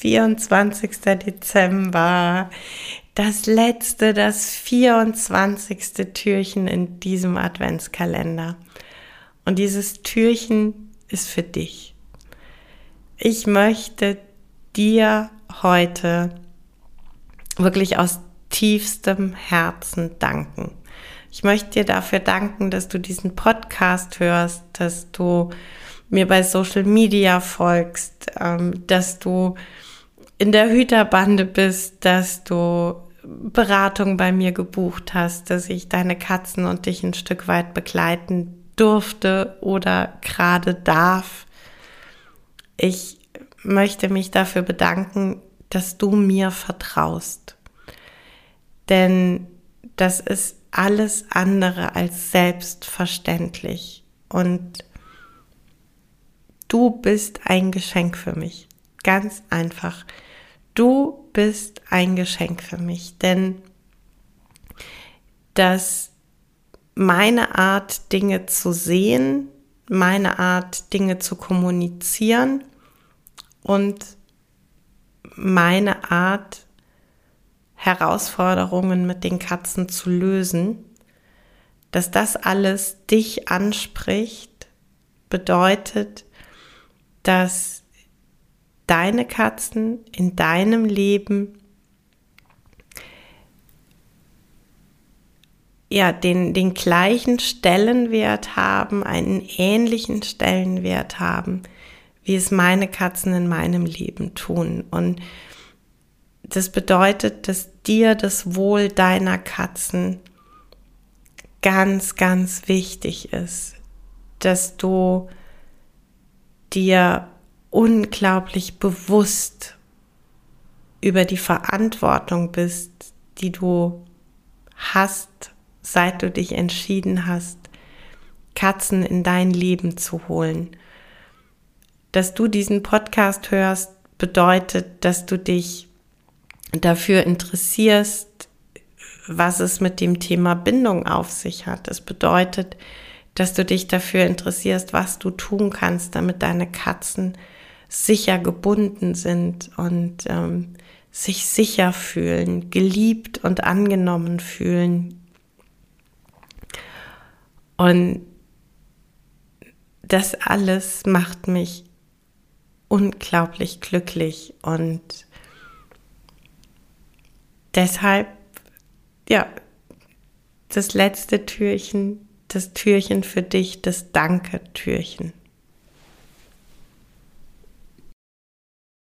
24. Dezember. Das letzte, das 24. Türchen in diesem Adventskalender. Und dieses Türchen ist für dich. Ich möchte dir heute wirklich aus tiefstem Herzen danken. Ich möchte dir dafür danken, dass du diesen Podcast hörst, dass du mir bei Social Media folgst, ähm, dass du in der Hüterbande bist, dass du Beratung bei mir gebucht hast, dass ich deine Katzen und dich ein Stück weit begleiten durfte oder gerade darf. Ich möchte mich dafür bedanken, dass du mir vertraust. Denn das ist alles andere als selbstverständlich. Und du bist ein Geschenk für mich. Ganz einfach. Du bist ein Geschenk für mich, denn dass meine Art, Dinge zu sehen, meine Art, Dinge zu kommunizieren und meine Art, Herausforderungen mit den Katzen zu lösen, dass das alles dich anspricht, bedeutet, dass deine Katzen in deinem Leben ja den, den gleichen Stellenwert haben, einen ähnlichen Stellenwert haben, wie es meine Katzen in meinem Leben tun. Und das bedeutet, dass dir das Wohl deiner Katzen ganz, ganz wichtig ist, dass du dir unglaublich bewusst über die Verantwortung bist, die du hast, seit du dich entschieden hast, Katzen in dein Leben zu holen. Dass du diesen Podcast hörst, bedeutet, dass du dich dafür interessierst, was es mit dem Thema Bindung auf sich hat. Das bedeutet, dass du dich dafür interessierst, was du tun kannst, damit deine Katzen sicher gebunden sind und ähm, sich sicher fühlen, geliebt und angenommen fühlen. Und das alles macht mich unglaublich glücklich und deshalb, ja, das letzte Türchen, das Türchen für dich, das Danke-Türchen.